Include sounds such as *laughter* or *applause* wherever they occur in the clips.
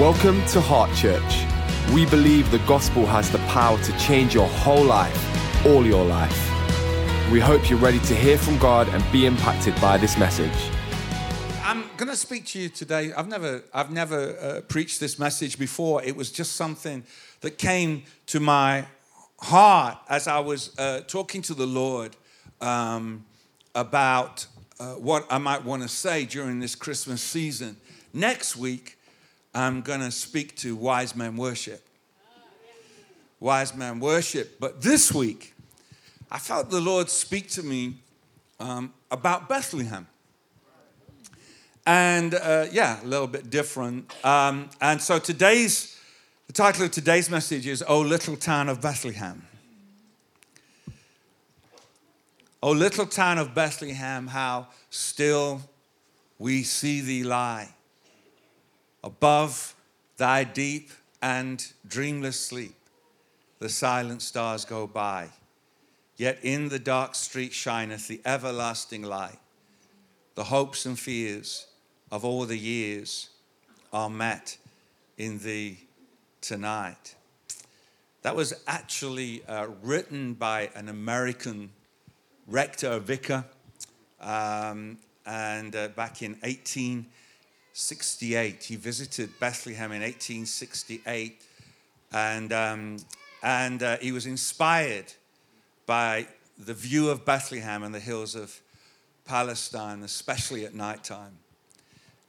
Welcome to Heart Church. We believe the gospel has the power to change your whole life, all your life. We hope you're ready to hear from God and be impacted by this message. I'm going to speak to you today. I've never, I've never uh, preached this message before. It was just something that came to my heart as I was uh, talking to the Lord um, about uh, what I might want to say during this Christmas season. Next week, I'm going to speak to Wise Men Worship. Wise Men Worship. But this week, I felt the Lord speak to me um, about Bethlehem. And uh, yeah, a little bit different. Um, and so today's, the title of today's message is O Little Town of Bethlehem. O little town of Bethlehem, how still we see thee lie. Above thy deep and dreamless sleep, the silent stars go by. Yet in the dark street shineth the everlasting light. The hopes and fears of all the years are met in thee tonight. That was actually uh, written by an American rector, vicar, um, and uh, back in 18. 68. He visited Bethlehem in 1868, and, um, and uh, he was inspired by the view of Bethlehem and the hills of Palestine, especially at nighttime.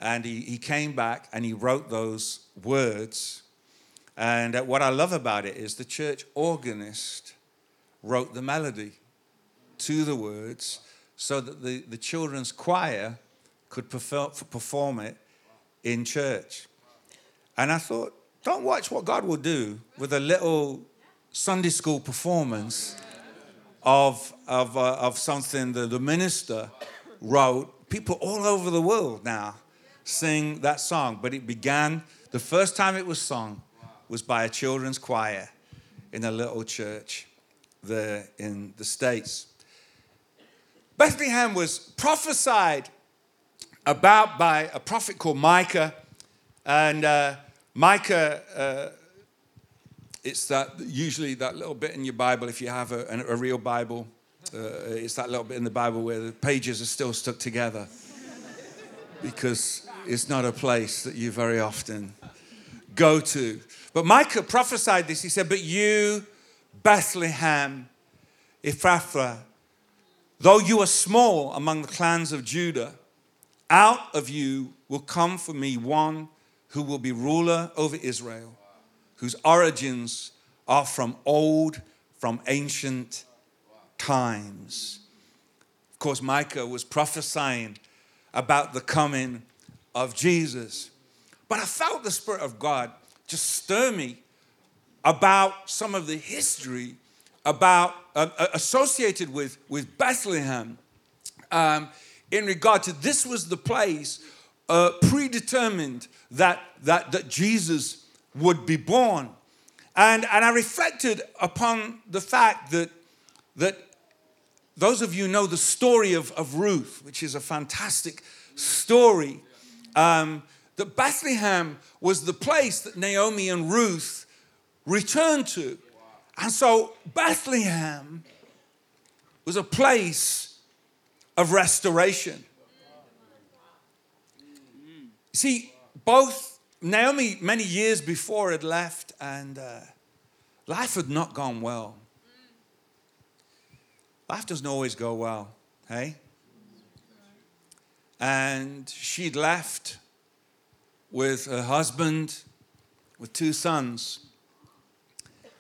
And he, he came back and he wrote those words. And uh, what I love about it is the church organist wrote the melody to the words so that the, the children's choir could perform it in church. And I thought, don't watch what God will do with a little Sunday school performance of, of, uh, of something that the minister wrote. People all over the world now sing that song, but it began, the first time it was sung was by a children's choir in a little church there in the States. Bethlehem was prophesied about by a prophet called Micah. And uh, Micah, uh, it's that usually that little bit in your Bible, if you have a, a real Bible, uh, it's that little bit in the Bible where the pages are still stuck together because it's not a place that you very often go to. But Micah prophesied this. He said, But you, Bethlehem, Ephrathah, though you are small among the clans of Judah, out of you will come for me one who will be ruler over Israel, whose origins are from old, from ancient times. Of course, Micah was prophesying about the coming of Jesus. But I felt the Spirit of God just stir me about some of the history about uh, uh associated with, with Bethlehem. Um, in regard to this was the place uh, predetermined that, that, that Jesus would be born. And, and I reflected upon the fact that, that those of you know the story of, of Ruth, which is a fantastic story. Um, that Bethlehem was the place that Naomi and Ruth returned to. And so Bethlehem was a place of restoration. See, both Naomi, many years before, had left, and uh, life had not gone well. Life doesn't always go well, hey? And she'd left with her husband, with two sons,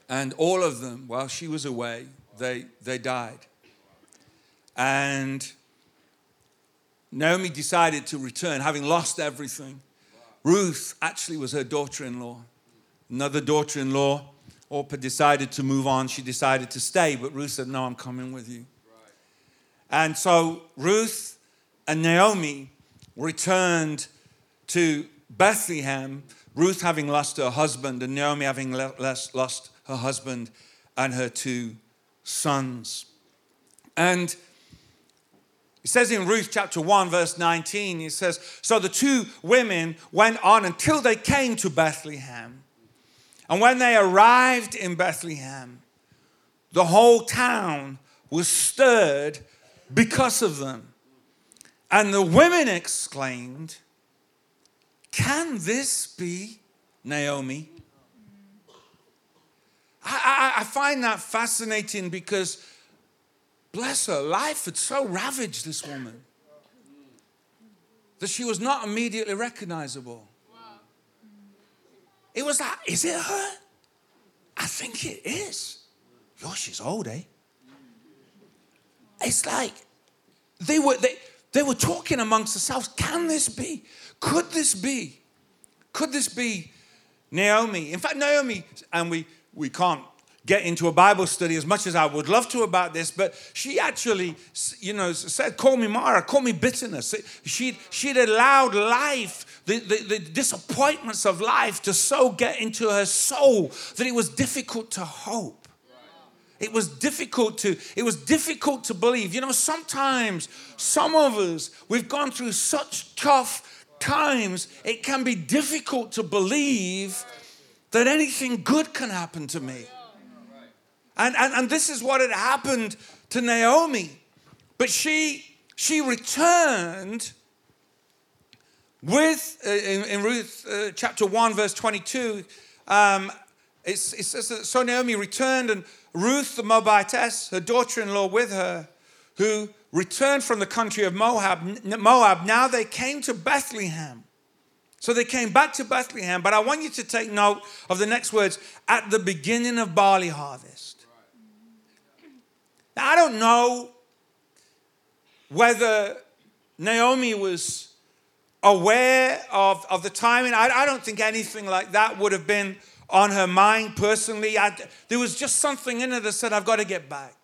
and all of them, while she was away, they, they died. And Naomi decided to return, having lost everything. Ruth actually was her daughter in law. Another daughter in law, Orpah decided to move on. She decided to stay, but Ruth said, No, I'm coming with you. And so Ruth and Naomi returned to Bethlehem, Ruth having lost her husband, and Naomi having lost her husband and her two sons. And It says in Ruth chapter 1, verse 19, it says, So the two women went on until they came to Bethlehem. And when they arrived in Bethlehem, the whole town was stirred because of them. And the women exclaimed, Can this be Naomi? I, I, I find that fascinating because, bless her, life had so ravaged this woman that she was not immediately recognizable. It was like, is it her? I think it is. Yo, she's old, eh? It's like they were they, they were talking amongst themselves. Can this be? Could this be? Could this be Naomi? In fact, Naomi, and we we can't get into a Bible study as much as I would love to about this, but she actually, you know, said, call me Mara, call me bitterness. She'd, she'd allowed life, the, the, the disappointments of life to so get into her soul that it was difficult to hope. It was difficult to, it was difficult to believe. You know, sometimes some of us, we've gone through such tough times, it can be difficult to believe that anything good can happen to me. And, and, and this is what had happened to Naomi. But she, she returned with, uh, in, in, Ruth uh, chapter 1, verse 22, um, it says that so Naomi returned, and Ruth the Moabitess, her daughter in law, with her, who returned from the country of Moab, Moab, now they came to Bethlehem so they came back to Bethlehem, but I want you to take note of the next words at the beginning of barley harvest. Now, I don't know whether Naomi was aware of, of the timing. I, I don't think anything like that would have been on her mind personally. I, there was just something in her that said, I've got to get back.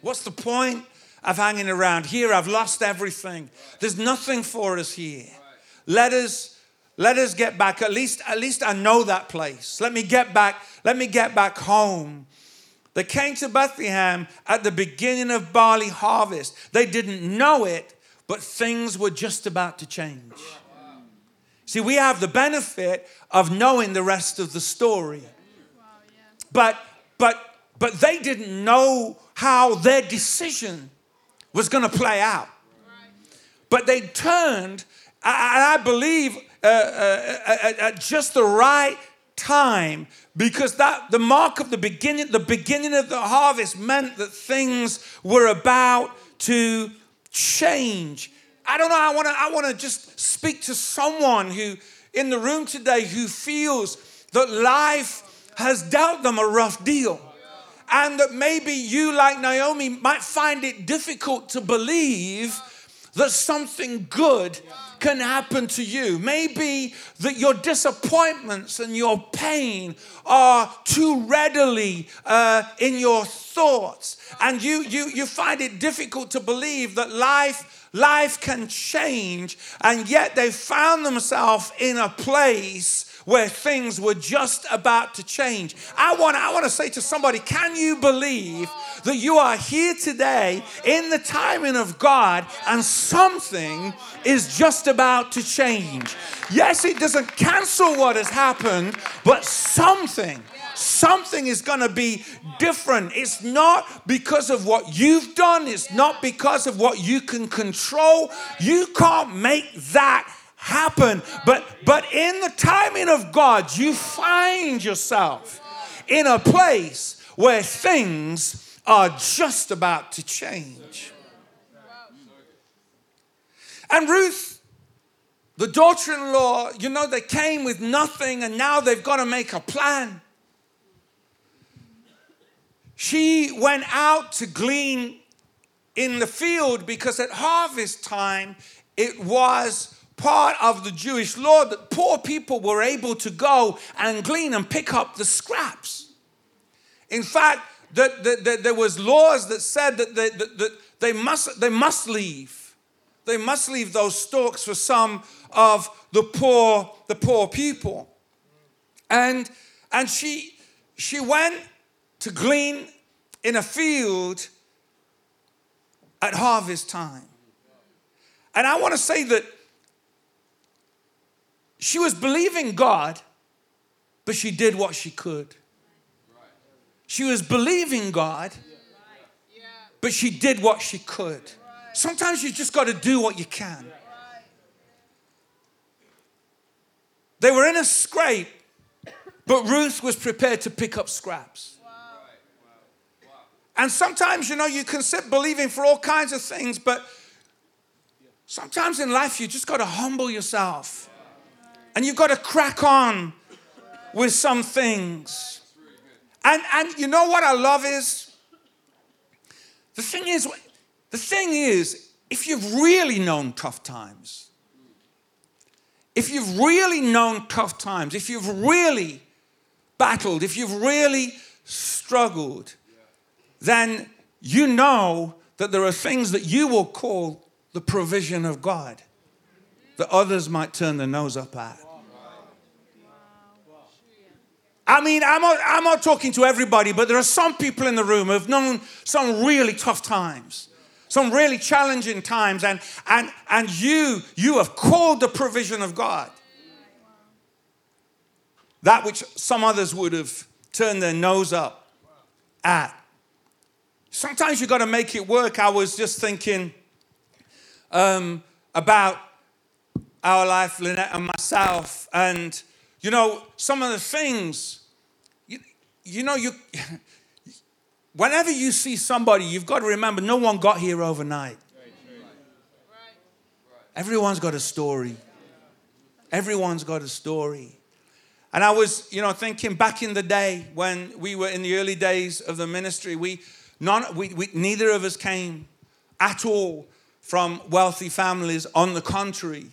What's the point of hanging around here? I've lost everything. There's nothing for us here. Let us let us get back. At least, at least I know that place. Let me get back. Let me get back home. They came to Bethlehem at the beginning of barley harvest. They didn't know it, but things were just about to change. See, we have the benefit of knowing the rest of the story. But but but they didn't know how their decision was going to play out. But they turned, and I believe uh, uh, uh, at just the right time because that the mark of the beginning the beginning of the harvest meant that things were about to change. I don't know i want to i want to just speak to someone who in the room today who feels that life has dealt them a rough deal. And that maybe you like naomi might find it difficult to believe that something good can happen to you. Maybe that your disappointments and your pain are too readily uh, in your thoughts, and you, you, you find it difficult to believe that life, life can change, and yet they found themselves in a place where things were just about to change. I want, I want to say to somebody, can you believe that you are here today in the timing of God and something is just about to change? Yes, it doesn't cancel what has happened, but something something is going to be different. It's not because of what you've done, it's not because of what you can control. You can't make that happen. But but in the timing of God, you find yourself in a place where things are just about to change. And Ruth, the daughter in law, you know, they came with nothing and now they've got to make a plan. She went out to glean in the field because at harvest time it was part of the Jewish law that poor people were able to go and glean and pick up the scraps. In fact, that, that, that there was laws that said that they, that they, must, they must leave. They must leave those stalks for some of the poor, the poor people. And, and she, she went to glean in a field at harvest time. And I want to say that she was believing God, but she did what she could. She was believing God, but she did what she could. Sometimes you just got to do what you can. They were in a scrape, but Ruth was prepared to pick up scraps. And sometimes, you know, you can sit believing for all kinds of things, but sometimes in life you just got to humble yourself and you've got to crack on with some things. And, and you know what I love is the thing is, the thing is, if you've really known tough times, if you've really known tough times, if you've really battled, if you've really struggled, then you know that there are things that you will call the provision of God that others might turn their nose up at. I mean, I'm not, I'm not talking to everybody, but there are some people in the room who have known some really tough times, some really challenging times, and, and, and you, you have called the provision of God. That which some others would have turned their nose up at. Sometimes you've got to make it work. I was just thinking um, about our life, Lynette and myself, and you know, some of the things, you, you know, you *laughs* whenever you see somebody, you've got to remember no one got here overnight. Everyone's got a story. Everyone's got a story. And I was, you know, thinking back in the day when we were in the early days of the ministry, we, none, we, we neither of us came at all from wealthy families. On the contrary,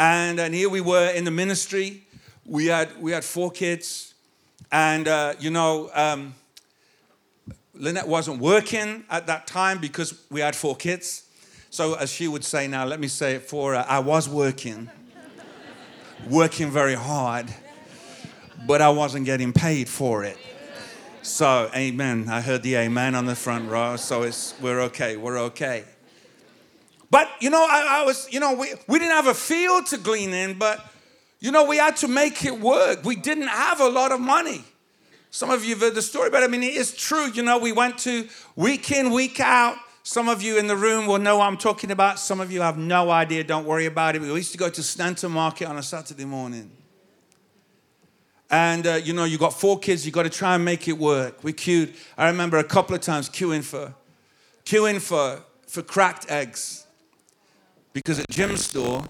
and and here we were in the ministry, we had we had four kids, and uh, you know, um, Lynette wasn't working at that time because we had four kids. So as she would say now, let me say it for her: I was working, working very hard, but I wasn't getting paid for it. So, amen. I heard the amen on the front row. So it's we're okay. We're okay. But you know, I, I was, you know, we, we didn't have a field to glean in, but you know, we had to make it work. We didn't have a lot of money. Some of you have heard the story, but I mean, it is true. You know, we went to week in, week out. Some of you in the room will know what I'm talking about. Some of you have no idea. Don't worry about it. We used to go to Stanton Market on a Saturday morning. And, uh, you know, you got four kids, you got to try and make it work. We queued. I remember a couple of times queuing for, queuing for, for cracked eggs. Because at Jim's store,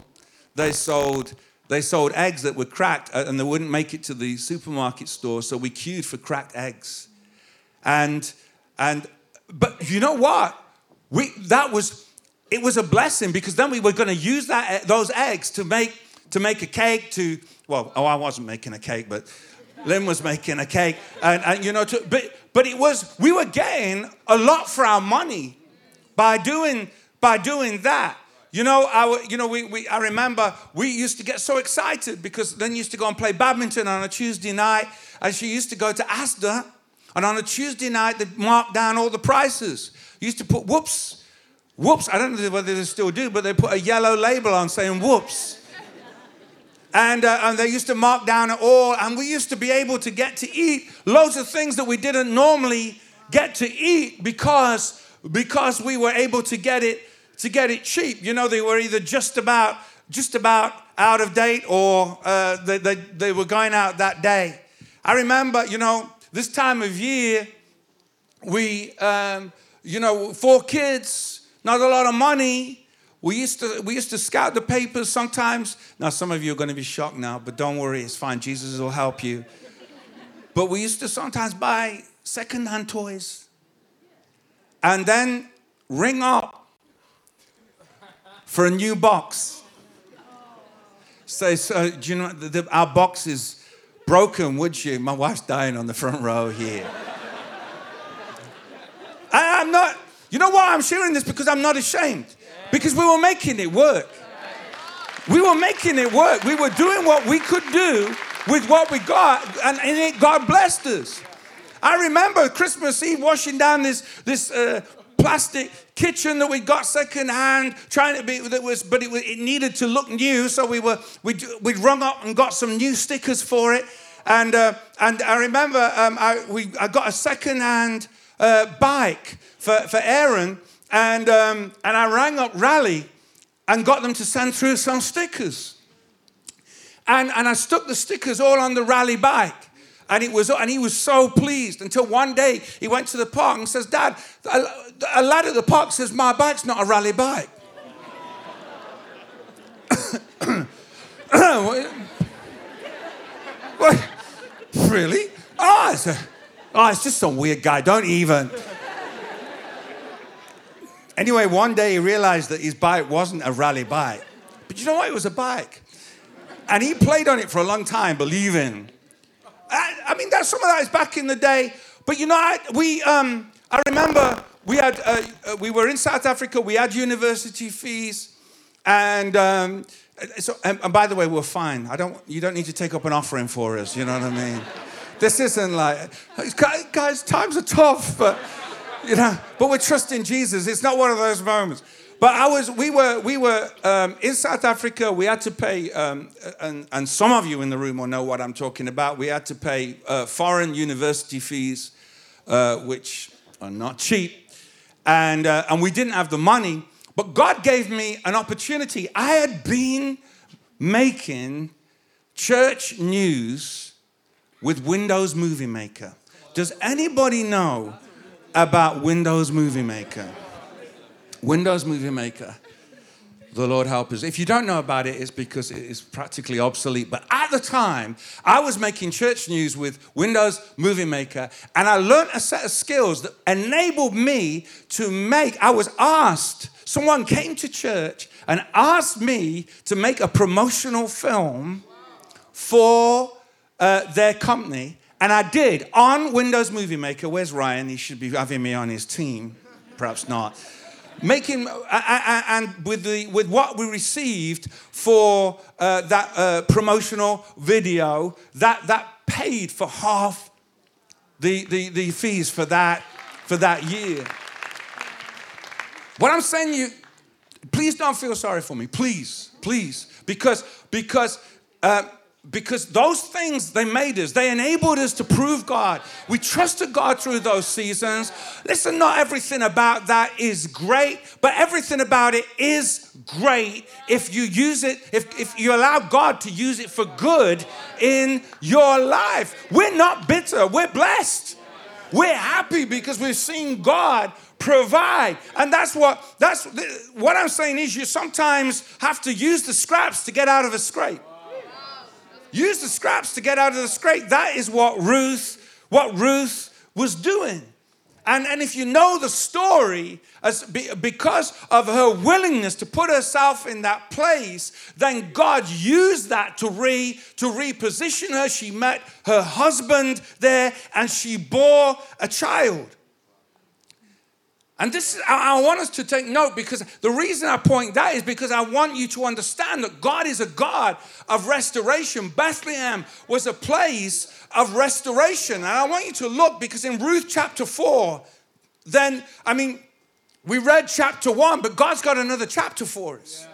they sold they sold eggs that were cracked uh, and they wouldn't make it to the supermarket store, so we queued for cracked eggs. And and but you know what? We that was it was a blessing because then we were going to use that those eggs to make to make a cake to well oh I wasn't making a cake but Lynn was making a cake and, and you know to, but but it was we were getting a lot for our money by doing by doing that you know, I, you know, we, we, I remember we used to get so excited because then used to go and play badminton on a Tuesday night, and she used to go to Asda, and on a Tuesday night they'd mark down all the prices. used to put whoops, whoops. I don't know whether they still do, but they put a yellow label on saying whoops. And, uh, and they used to mark down it all, and we used to be able to get to eat loads of things that we didn't normally get to eat because, because we were able to get it to get it cheap. You know, they were either just about just about out of date or uh, they, they, they were going out that day. I remember, you know, this time of year, we, um, you know, four kids, not a lot of money. We used to we used to scout the papers sometimes. Now some of you are going to be shocked now, but don't worry, it's fine. Jesus will help you. *laughs* But we used to sometimes buy secondhand toys and then ring up for a new box. Say, so, do you know, the, the, our box is broken, would you? My wife's dying on the front row here. *laughs* I, I'm not, you know why I'm sharing this? Because I'm not ashamed. Because we were making it work. We were making it work. We were doing what we could do with what we got, and, and it, God blessed us. I remember Christmas Eve washing down this, this uh, plastic kitchen that we got secondhand, trying to be that was, but it, it needed to look new. So we were we'd, we'd rung up and got some new stickers for it. And uh, and I remember um, I we I got a secondhand uh, bike for for Aaron, and um, and I rang up Raleigh, and got them to send through some stickers. And, and I stuck the stickers all on the Raleigh bike. And, it was, and he was so pleased until one day he went to the park and says, Dad, a, a lad at the park says, My bike's not a Raleigh bike. *coughs* what? Really? Oh it's, a, oh, it's just some weird guy. Don't even. Anyway, one day he realized that his bike wasn't a Raleigh bike. But you know what? It was a bike. And he played on it for a long time, believing. I, I mean, that's some of that is back in the day. But you know, I, we, um, I remember we had, uh, uh, we were in South Africa. We had university fees, and um, so. And, and, by the way, we're fine. I don't. You don't need to take up an offering for us. You know what I mean? this isn't like, guys. Times are tough, but you know, but we're trusting Jesus. It's not one of those moments. But I was, we were, we were um, in South Africa. We had to pay, um, and, and some of you in the room will know what I'm talking about. We had to pay uh, foreign university fees, uh, which are not cheap, and uh, and we didn't have the money. But God gave me an opportunity. I had been making church news with Windows Movie Maker. Does anybody know about Windows Movie Maker. Windows Movie Maker. The Lord help us. If you don't know about it, it's because it is practically obsolete. But at the time, I was making church news with Windows Movie Maker, and I learned a set of skills that enabled me to make. I was asked, someone came to church and asked me to make a promotional film for uh, their company and I did on Windows Movie Maker. Where's Ryan? He should be having me on his team. Perhaps not. Making and with the with what we received for uh, that uh, promotional video, that that paid for half the, the the fees for that for that year. What I'm saying you, please don't feel sorry for me, please, please, because because. Uh, because those things they made us they enabled us to prove god. We trusted god through those seasons. Listen not everything about that is great but everything about it is great if you use it if, if you allow god to use it for good in your life. We're not bitter we're blessed. We're happy because we've seen god provide. And that's what that's what i'm saying is you sometimes have to use the scraps to get out of a scrape Use the scraps to get out of the scrape. That is what Ruth, what Ruth was doing. And, and if you know the story, as because of her willingness to put herself in that place, then God used that to, re, to reposition her. She met her husband there and she bore a child. And this is, I, I want us to take note because the reason I point that is because I want you to understand that God is a God of restoration. Bethlehem was a place of restoration. And I want you to look because in Ruth chapter 4, then, I mean, we read chapter 1, but God's got another chapter for us. Yeah.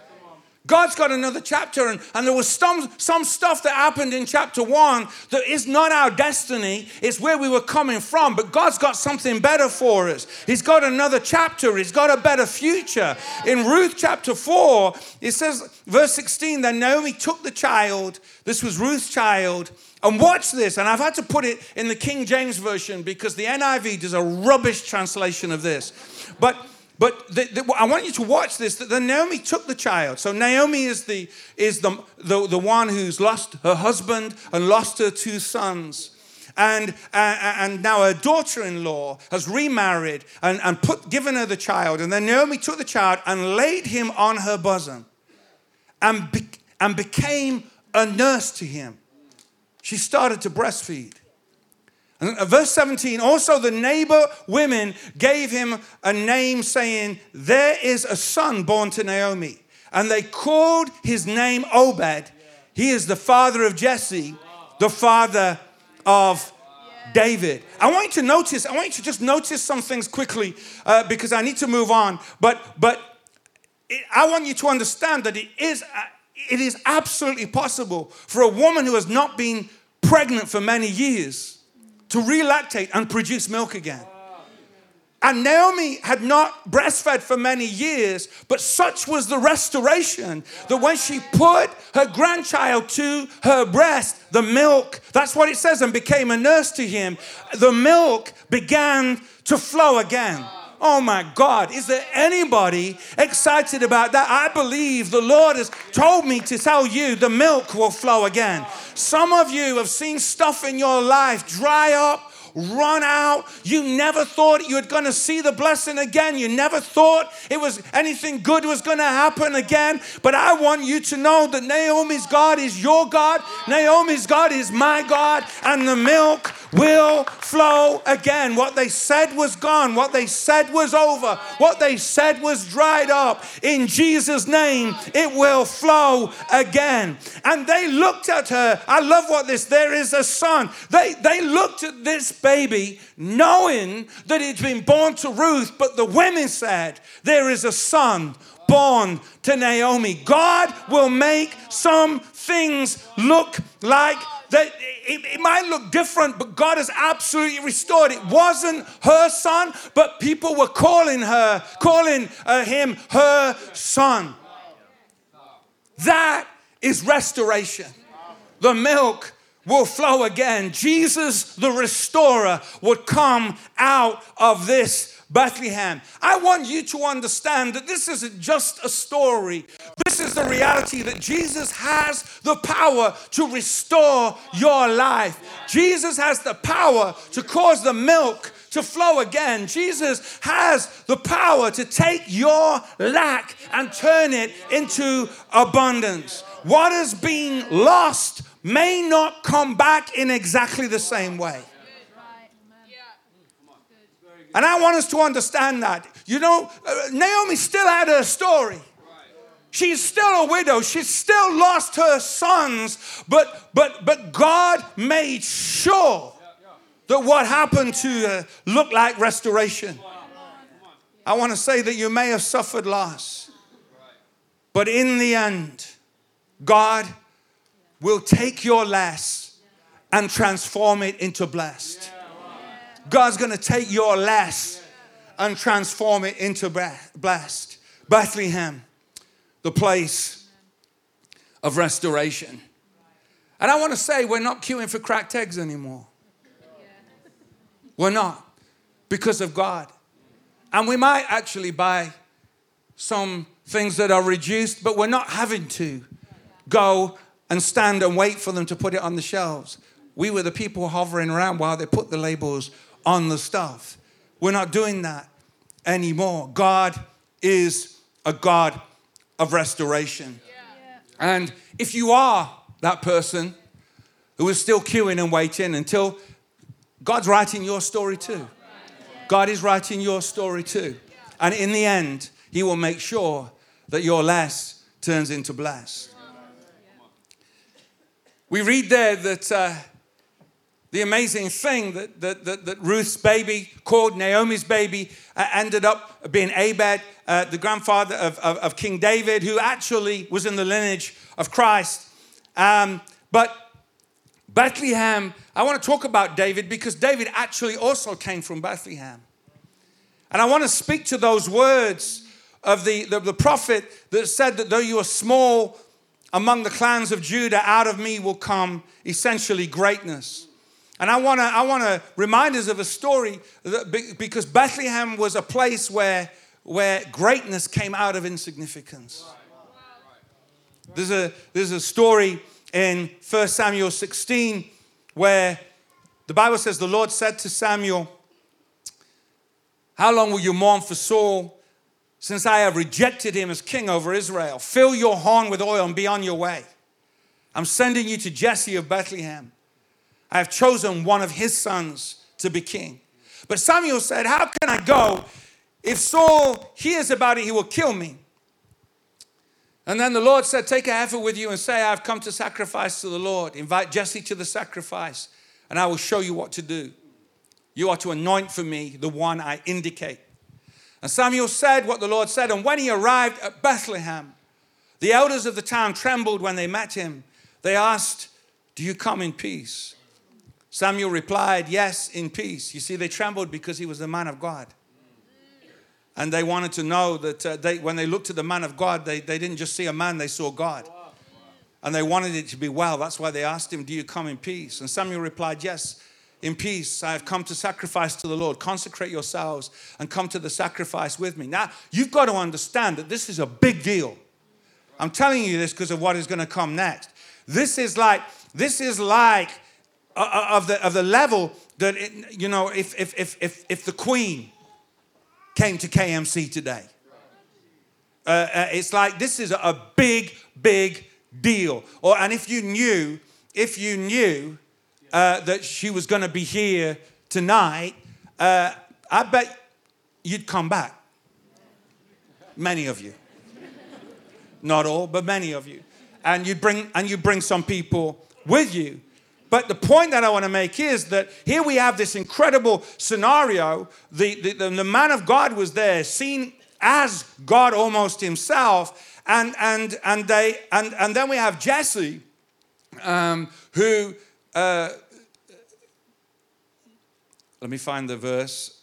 God's got another chapter, and, and there was some, some stuff that happened in chapter one that is not our destiny, it's where we were coming from. But God's got something better for us. He's got another chapter, He's got a better future. In Ruth chapter four, it says, verse 16, then Naomi took the child, this was Ruth's child, and watch this, and I've had to put it in the King James Version because the NIV does a rubbish translation of this. But but the, the, I want you to watch this. That Naomi took the child. So Naomi is the is the, the, the one who's lost her husband and lost her two sons. And, uh, and now her daughter-in-law has remarried and, and put, given her the child. And then Naomi took the child and laid him on her bosom and, be, and became a nurse to him. She started to breastfeed. And verse 17, also the neighbor women gave him a name saying, There is a son born to Naomi. And they called his name Obed. He is the father of Jesse, the father of David. I want you to notice, I want you to just notice some things quickly uh, because I need to move on. But, but it, I want you to understand that it is, uh, it is absolutely possible for a woman who has not been pregnant for many years to relactate and produce milk again. And Naomi had not breastfed for many years, but such was the restoration that when she put her grandchild to her breast, the milk, that's what it says, and became a nurse to him, the milk began to flow again. Oh my God, is there anybody excited about that? I believe the Lord has told me to tell you the milk will flow again. Some of you have seen stuff in your life dry up run out. You never thought you were going to see the blessing again. You never thought it was anything good was going to happen again. But I want you to know that Naomi's God is your God. Naomi's God is my God. And the milk will flow again. What they said was gone. What they said was over. What they said was dried up. In Jesus' name, it will flow again. And they looked at her. I love what this, there is a son. They, they looked at this baby knowing that he'd been born to Ruth, but the women said, There is a son born to Naomi. God will make some things look like that it, it, might look different, but God has absolutely restored. It wasn't her son, but people were calling her, calling uh, him her son. That is restoration. The milk will flow again. Jesus, the restorer, would come out of this Bethlehem. I want you to understand that this isn't just a story. This is the reality that Jesus has the power to restore your life. Jesus has the power to cause the milk to flow again. Jesus has the power to take your lack and turn it into abundance. What has been lost may not come back in exactly the same way. And I want us to understand that. You know, uh, Naomi still had her story. She's still a widow. She's still lost her sons, but but but God made sure that what happened to her looked like restoration. I want to say that you may have suffered loss, but in the end, God will take your less and transform it into blessed. God's going to take your less and transform it into blessed. Bethlehem, the place of restoration. And I want to say, we're not queuing for cracked eggs anymore. We're not because of God. And we might actually buy some things that are reduced, but we're not having to go and stand and wait for them to put it on the shelves. We were the people hovering around while they put the labels on the stuff. We're not doing that anymore. God is a God of restoration. Yeah. And if you are that person who is still queuing and waiting until God's writing your story too, God is writing your story too. And in the end, He will make sure that your less turns into blessed. We read there that uh, the amazing thing that, that, that, that, Ruth's baby, called Naomi's baby, uh, ended up being Obed, uh, the grandfather of, of, of, King David, who actually was in the lineage of Christ. Um, but Bethlehem, I want to talk about David because David actually also came from Bethlehem. And I want to speak to those words of the, the, the prophet that said that though you are small among the clans of Judah, out of me will come essentially greatness. And I want to I want to remind us of a story because Bethlehem was a place where where greatness came out of insignificance. There's a there's a story in 1 Samuel 16 where the Bible says the Lord said to Samuel, "How long will you mourn for Saul since I have rejected him as king over Israel? Fill your horn with oil and be on your way. I'm sending you to Jesse of Bethlehem." I have chosen one of his sons to be king. But Samuel said, How can I go? If Saul hears about it, he will kill me. And then the Lord said, Take a heifer with you and say, I've come to sacrifice to the Lord. Invite Jesse to the sacrifice. and I will show you what to do. You are to anoint for me the one I indicate. And Samuel said what the Lord said. And when he arrived at Bethlehem, the elders of the town trembled when they met him. They asked, Do you come in peace? Samuel replied, Yes, in peace. You see, they trembled because he was the man of God. And they wanted to know that uh, they, when they looked at the man of God, they, they didn't just see a man, they saw God. And they wanted it to be well. That's why they asked him, Do you come in peace? And Samuel replied, Yes, in peace. I have come to sacrifice to the Lord. Consecrate yourselves and come to the sacrifice with me. Now, you've got to understand that this is a big deal. I'm telling you this because of what is going to come next. This is like, this is like of, the, of the level that, it, you know, if, if, if, if, if the Queen came to KMC today, uh, uh, it's like this is a big, big deal. Or, and if you knew, if you knew uh, that she was going to be here tonight, uh, I bet you'd come back. Many of you. Not all, but many of you. And you'd bring and you bring some people with you. But the point that I want to make is that here we have this incredible scenario. The, the, the, man of God was there, seen as God almost himself. And, and, and, they, and, and then we have Jesse, um, who, uh, let me find the verse.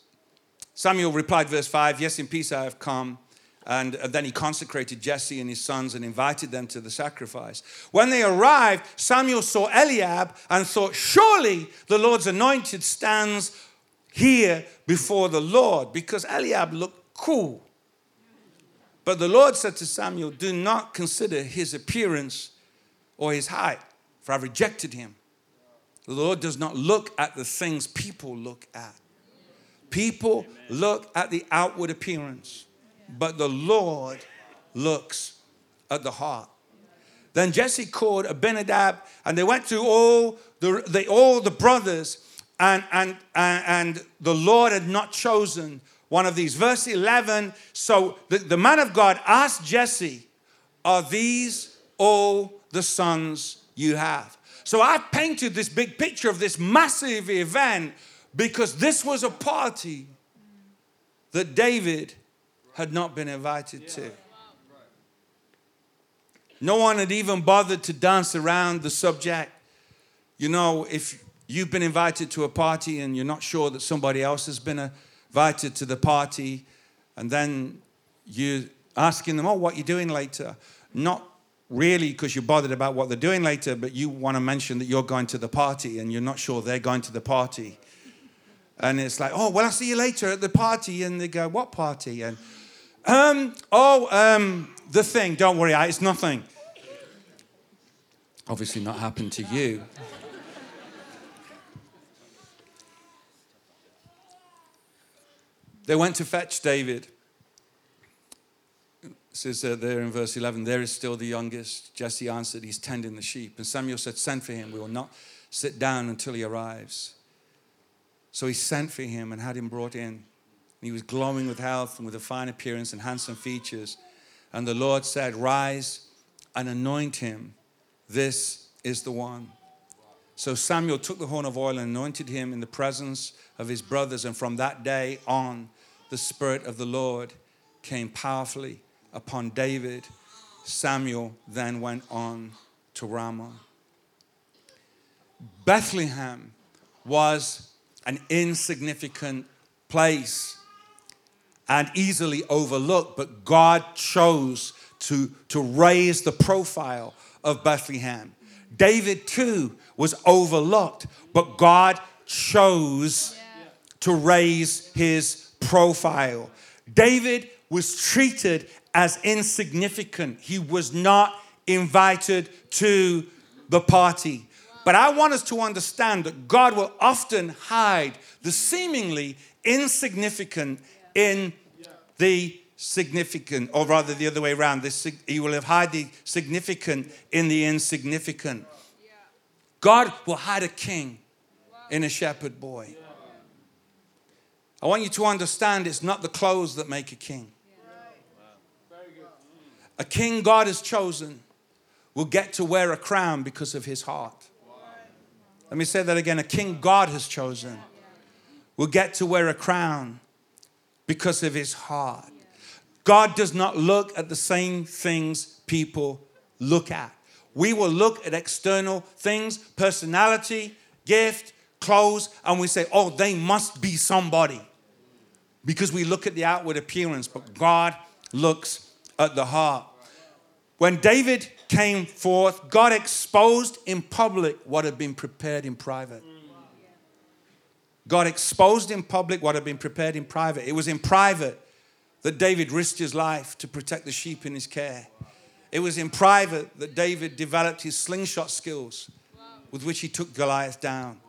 Samuel replied, verse 5 Yes, in peace I have come. And then he consecrated Jesse and his sons and invited them to the sacrifice. When they arrived, Samuel saw Eliab and thought, Surely the Lord's anointed stands here before the Lord because Eliab looked cool. But the Lord said to Samuel, Do not consider his appearance or his height, for I've rejected him. The Lord does not look at the things people look at. People look at the outward appearance but the Lord looks at the heart. Then Jesse called Abinadab, and they went to all the, the all the brothers, and, and, and, and the Lord had not chosen one of these. Verse 11 so the, the man of God asked Jesse, Are these all the sons you have? So I've painted this big picture of this massive event because this was a party that David had not been invited to. No one had even bothered to dance around the subject. You know, if you've been invited to a party and you're not sure that somebody else has been invited to the party, and then you're asking them, Oh, what are you doing later? Not really because you're bothered about what they're doing later, but you want to mention that you're going to the party and you're not sure they're going to the party. And it's like, Oh, well, I'll see you later at the party. And they go, What party? And um, oh, um, the thing, don't worry, it's nothing. Obviously, not happened to you. they went to fetch David. Says uh, there in verse 11, there is still the youngest. Jesse answered, He's tending the sheep. And Samuel said, Send for him. We will not sit down until he arrives. So he sent for him and had him brought in. He was glowing with health and with a fine appearance and handsome features. And the Lord said, Rise and anoint him. This is the one. So Samuel took the horn of oil and anointed him in the presence of his brothers. And from that day on, the Spirit of the Lord came powerfully upon David. Samuel then went on to Ramah. Bethlehem was an insignificant place and easily overlooked, but God chose to, to raise the profile of Bethlehem. David too was overlooked, but God chose to raise his profile. David was treated as insignificant, he was not invited to the party. But I want us to understand that God will often hide the seemingly insignificant in the significant, or rather the other way around. This, he will have hide the significant in the insignificant. God will hide a king in a shepherd boy. I want you to understand it's not the clothes that make a king. A king God has chosen will get to wear a crown because of his heart. Let me say that again a king God has chosen will get to wear a crown because of his heart. God does not look at the same things people look at. We will look at external things, personality, gift, clothes, and we say, oh, they must be somebody. Because we look at the outward appearance, but God looks at the heart. When David came forth, God exposed in public what had been prepared in private. God exposed in public what had been prepared in private. It was in private that David risked his life to protect the sheep in his care. It was in private that David developed his slingshot skills with which he took Goliath down.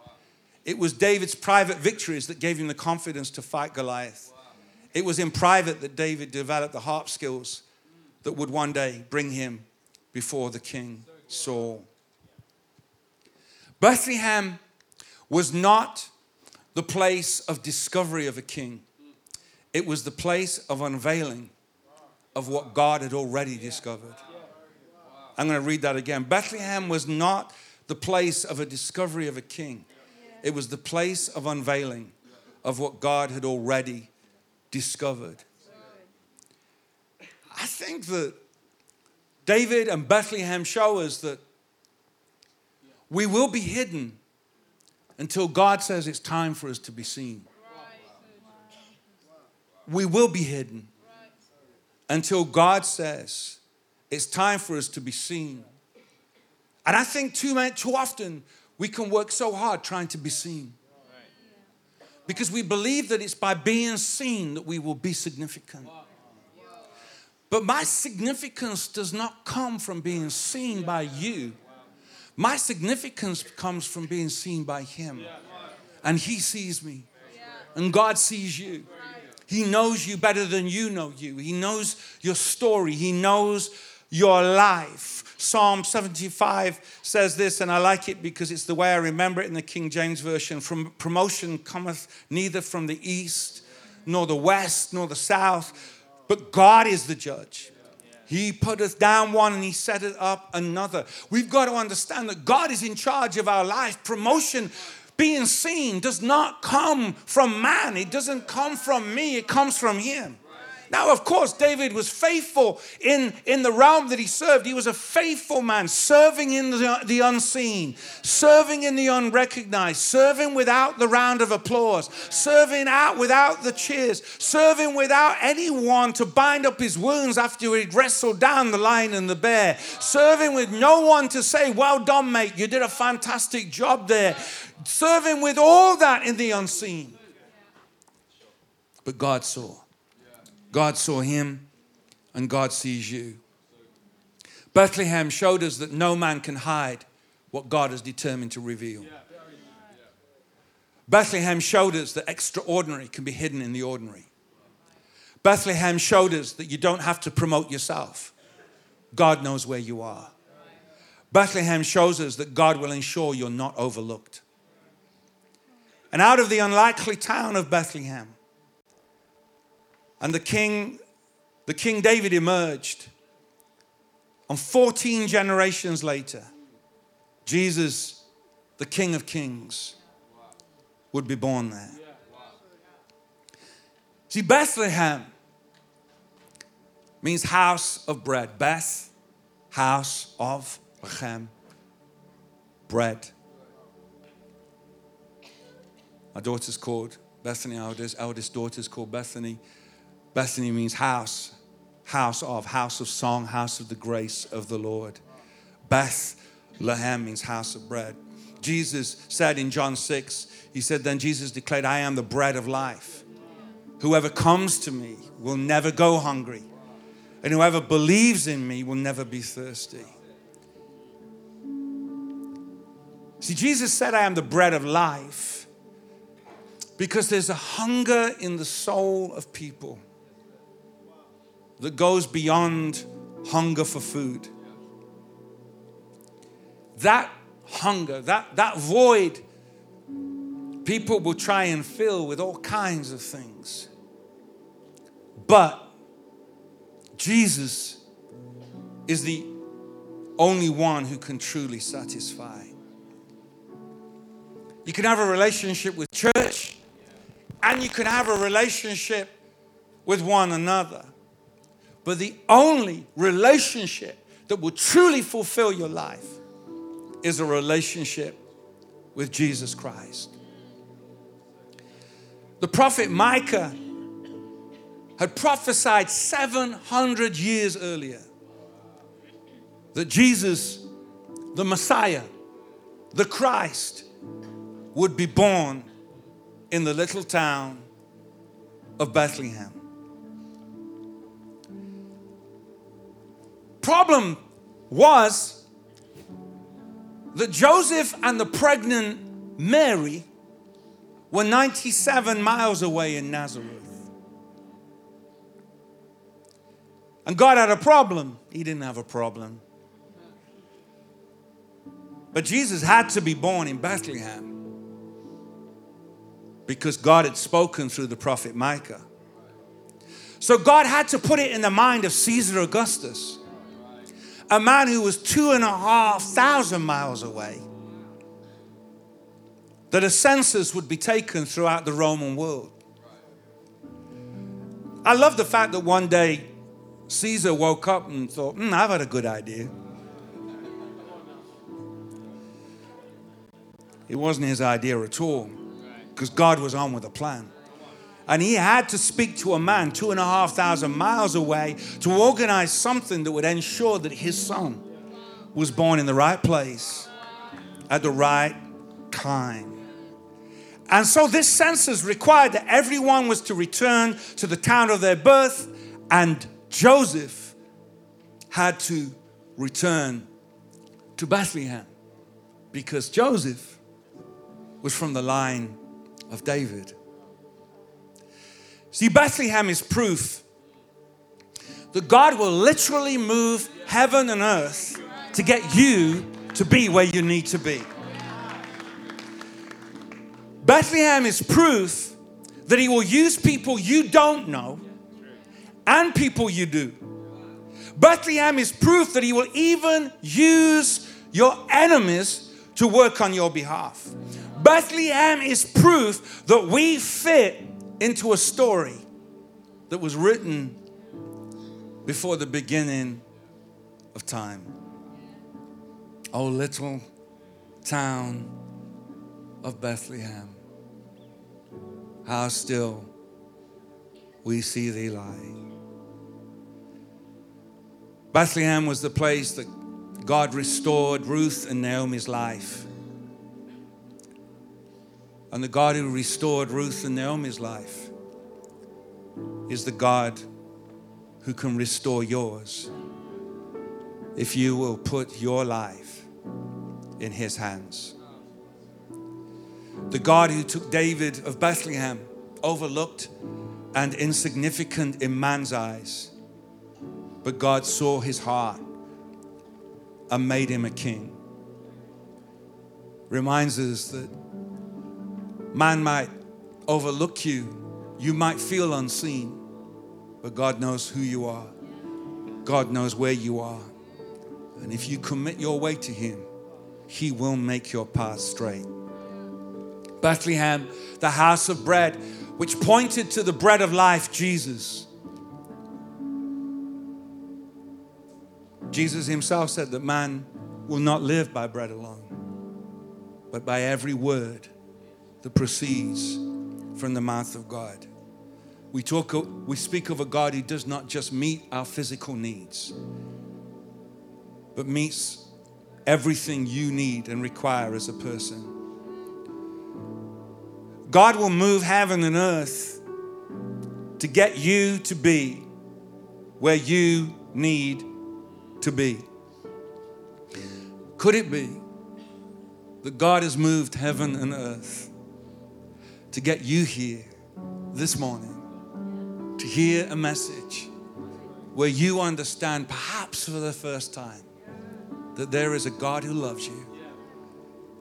It was David's private victories that gave him the confidence to fight Goliath. It was in private that David developed the harp skills that would one day bring him before the king Saul. Bethlehem was not the place of discovery of a king, it was the place of unveiling of what God had already discovered. I'm going to read that again. Bethlehem was not the place of a discovery of a king, it was the place of unveiling of what God had already discovered. I think that David and Bethlehem show us that we will be hidden until God says it's time for us to be seen. We will be hidden until God says it's time for us to be seen. And I think too, much, too often we can work so hard trying to be seen. Because we believe that it's by being seen that we will be significant. But my significance does not come from being seen by you. My significance comes from being seen by Him. And He sees me. And God sees you. He knows you better than you know you. He knows your story. He knows your life. Psalm 75 says this, and I like it because it's the way I remember it in the King James Version. From promotion cometh neither from the east, nor the west, nor the south but God is the judge. He putteth down one and he set setteth up another. We've got to understand that God is in charge of our life. Promotion, being seen, does not come from man, it doesn't come from me, it comes from Him. Now, of course, David was faithful in, in the realm that he served. He was a faithful man, serving in the, the unseen, serving in the unrecognized, serving without the round of applause, serving out without the cheers, serving without anyone to bind up his wounds after he'd wrestled down the lion and the bear, serving with no one to say, Well done, mate, you did a fantastic job there, serving with all that in the unseen. But God saw. God saw him and God sees you. Bethlehem showed us that no man can hide what God has determined to reveal. Bethlehem showed us that extraordinary can be hidden in the ordinary. Bethlehem showed us that you don't have to promote yourself. God knows where you are. Bethlehem shows us that God will ensure you're not overlooked. And out of the unlikely town of Bethlehem, and the king, the King David emerged. And 14 generations later, Jesus, the King of Kings, would be born there. See, Bethlehem means house of bread. Beth, house of Lechem, bread. My daughter's called Bethany, our eldest daughter's called Bethany. Bethany means house, house of, house of song, house of the grace of the Lord. Beth Lehem means house of bread. Jesus said in John 6, He said, Then Jesus declared, I am the bread of life. Whoever comes to me will never go hungry, and whoever believes in me will never be thirsty. See, Jesus said, I am the bread of life because there's a hunger in the soul of people that goes beyond hunger for food. That hunger, that, that void, people will try and fill with all kinds of things. But Jesus is the only one who can truly satisfy. You can have a relationship with church, and you can have a relationship with one another. But the only relationship that will truly fulfill your life is a relationship with Jesus Christ. The prophet Micah had prophesied 700 years earlier that Jesus, the Messiah, the Christ, would be born in the little town of Bethlehem. Problem was that Joseph and the pregnant Mary were 97 miles away in Nazareth. And God had a problem. He didn't have a problem. But Jesus had to be born in Bethlehem because God had spoken through the prophet Micah. So God had to put it in the mind of Caesar Augustus, a man who was two and a half thousand miles away, that a census would be taken throughout the Roman world. I love the fact that one day Caesar woke up and thought, hmm, I've had a good idea. It wasn't his idea at all because God was on with a plan. And he had to speak to a man two and a half thousand miles away to organize something that would ensure that his son was born in the right place at the right time. And so this census required that everyone was to return to the town of their birth, and Joseph had to return to Bethlehem because Joseph was from the line of David. See, Bethlehem is proof that God will literally move heaven and earth to get you to be where you need to be. Bethlehem is proof that He will use people you don't know and people you do. Bethlehem is proof that He will even use your enemies to work on your behalf. Bethlehem is proof that we fit into a story that was written before the beginning of time. Oh, little town of Bethlehem, how still we see thee lie. Bethlehem was the place that God restored Ruth and Naomi's life. And the God who restored Ruth and Naomi's life is the God who can restore yours if you will put your life in His hands. The God who took David of Bethlehem, overlooked and insignificant in man's eyes, but God saw his heart and made him a king, reminds us that Man might overlook you, you might feel unseen, but God knows who you are. God knows where you are. And if you commit your way to Him, He will make your path straight. Bethlehem, the house of bread, which pointed to the bread of life, Jesus. Jesus himself said that man will not live by bread alone, but by every word that proceeds from the mouth of God. We talk we speak of a God who does not just meet our physical needs, but meets everything you need and require as a person. God will move heaven and earth to get you to be where you need to be. Could it be that God has moved heaven and earth to get you here this morning to hear a message where you understand, perhaps for the first time, that there is a God who loves you.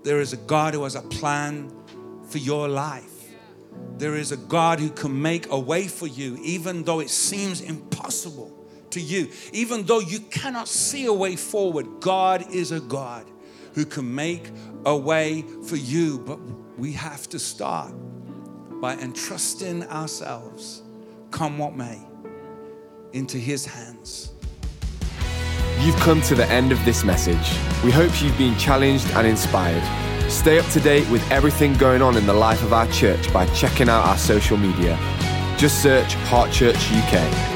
There is a God who has a plan for your life. There is a God who can make a way for you, even though it seems impossible to you. Even though you cannot see a way forward, God is a God who can make a way for you. But we have to start by entrusting ourselves, come what may, into His hands. You've come to the end of this message. We hope you've been challenged and inspired. Stay up to date with everything going on in the life of our church by checking out our social media. Just search Heart Church UK.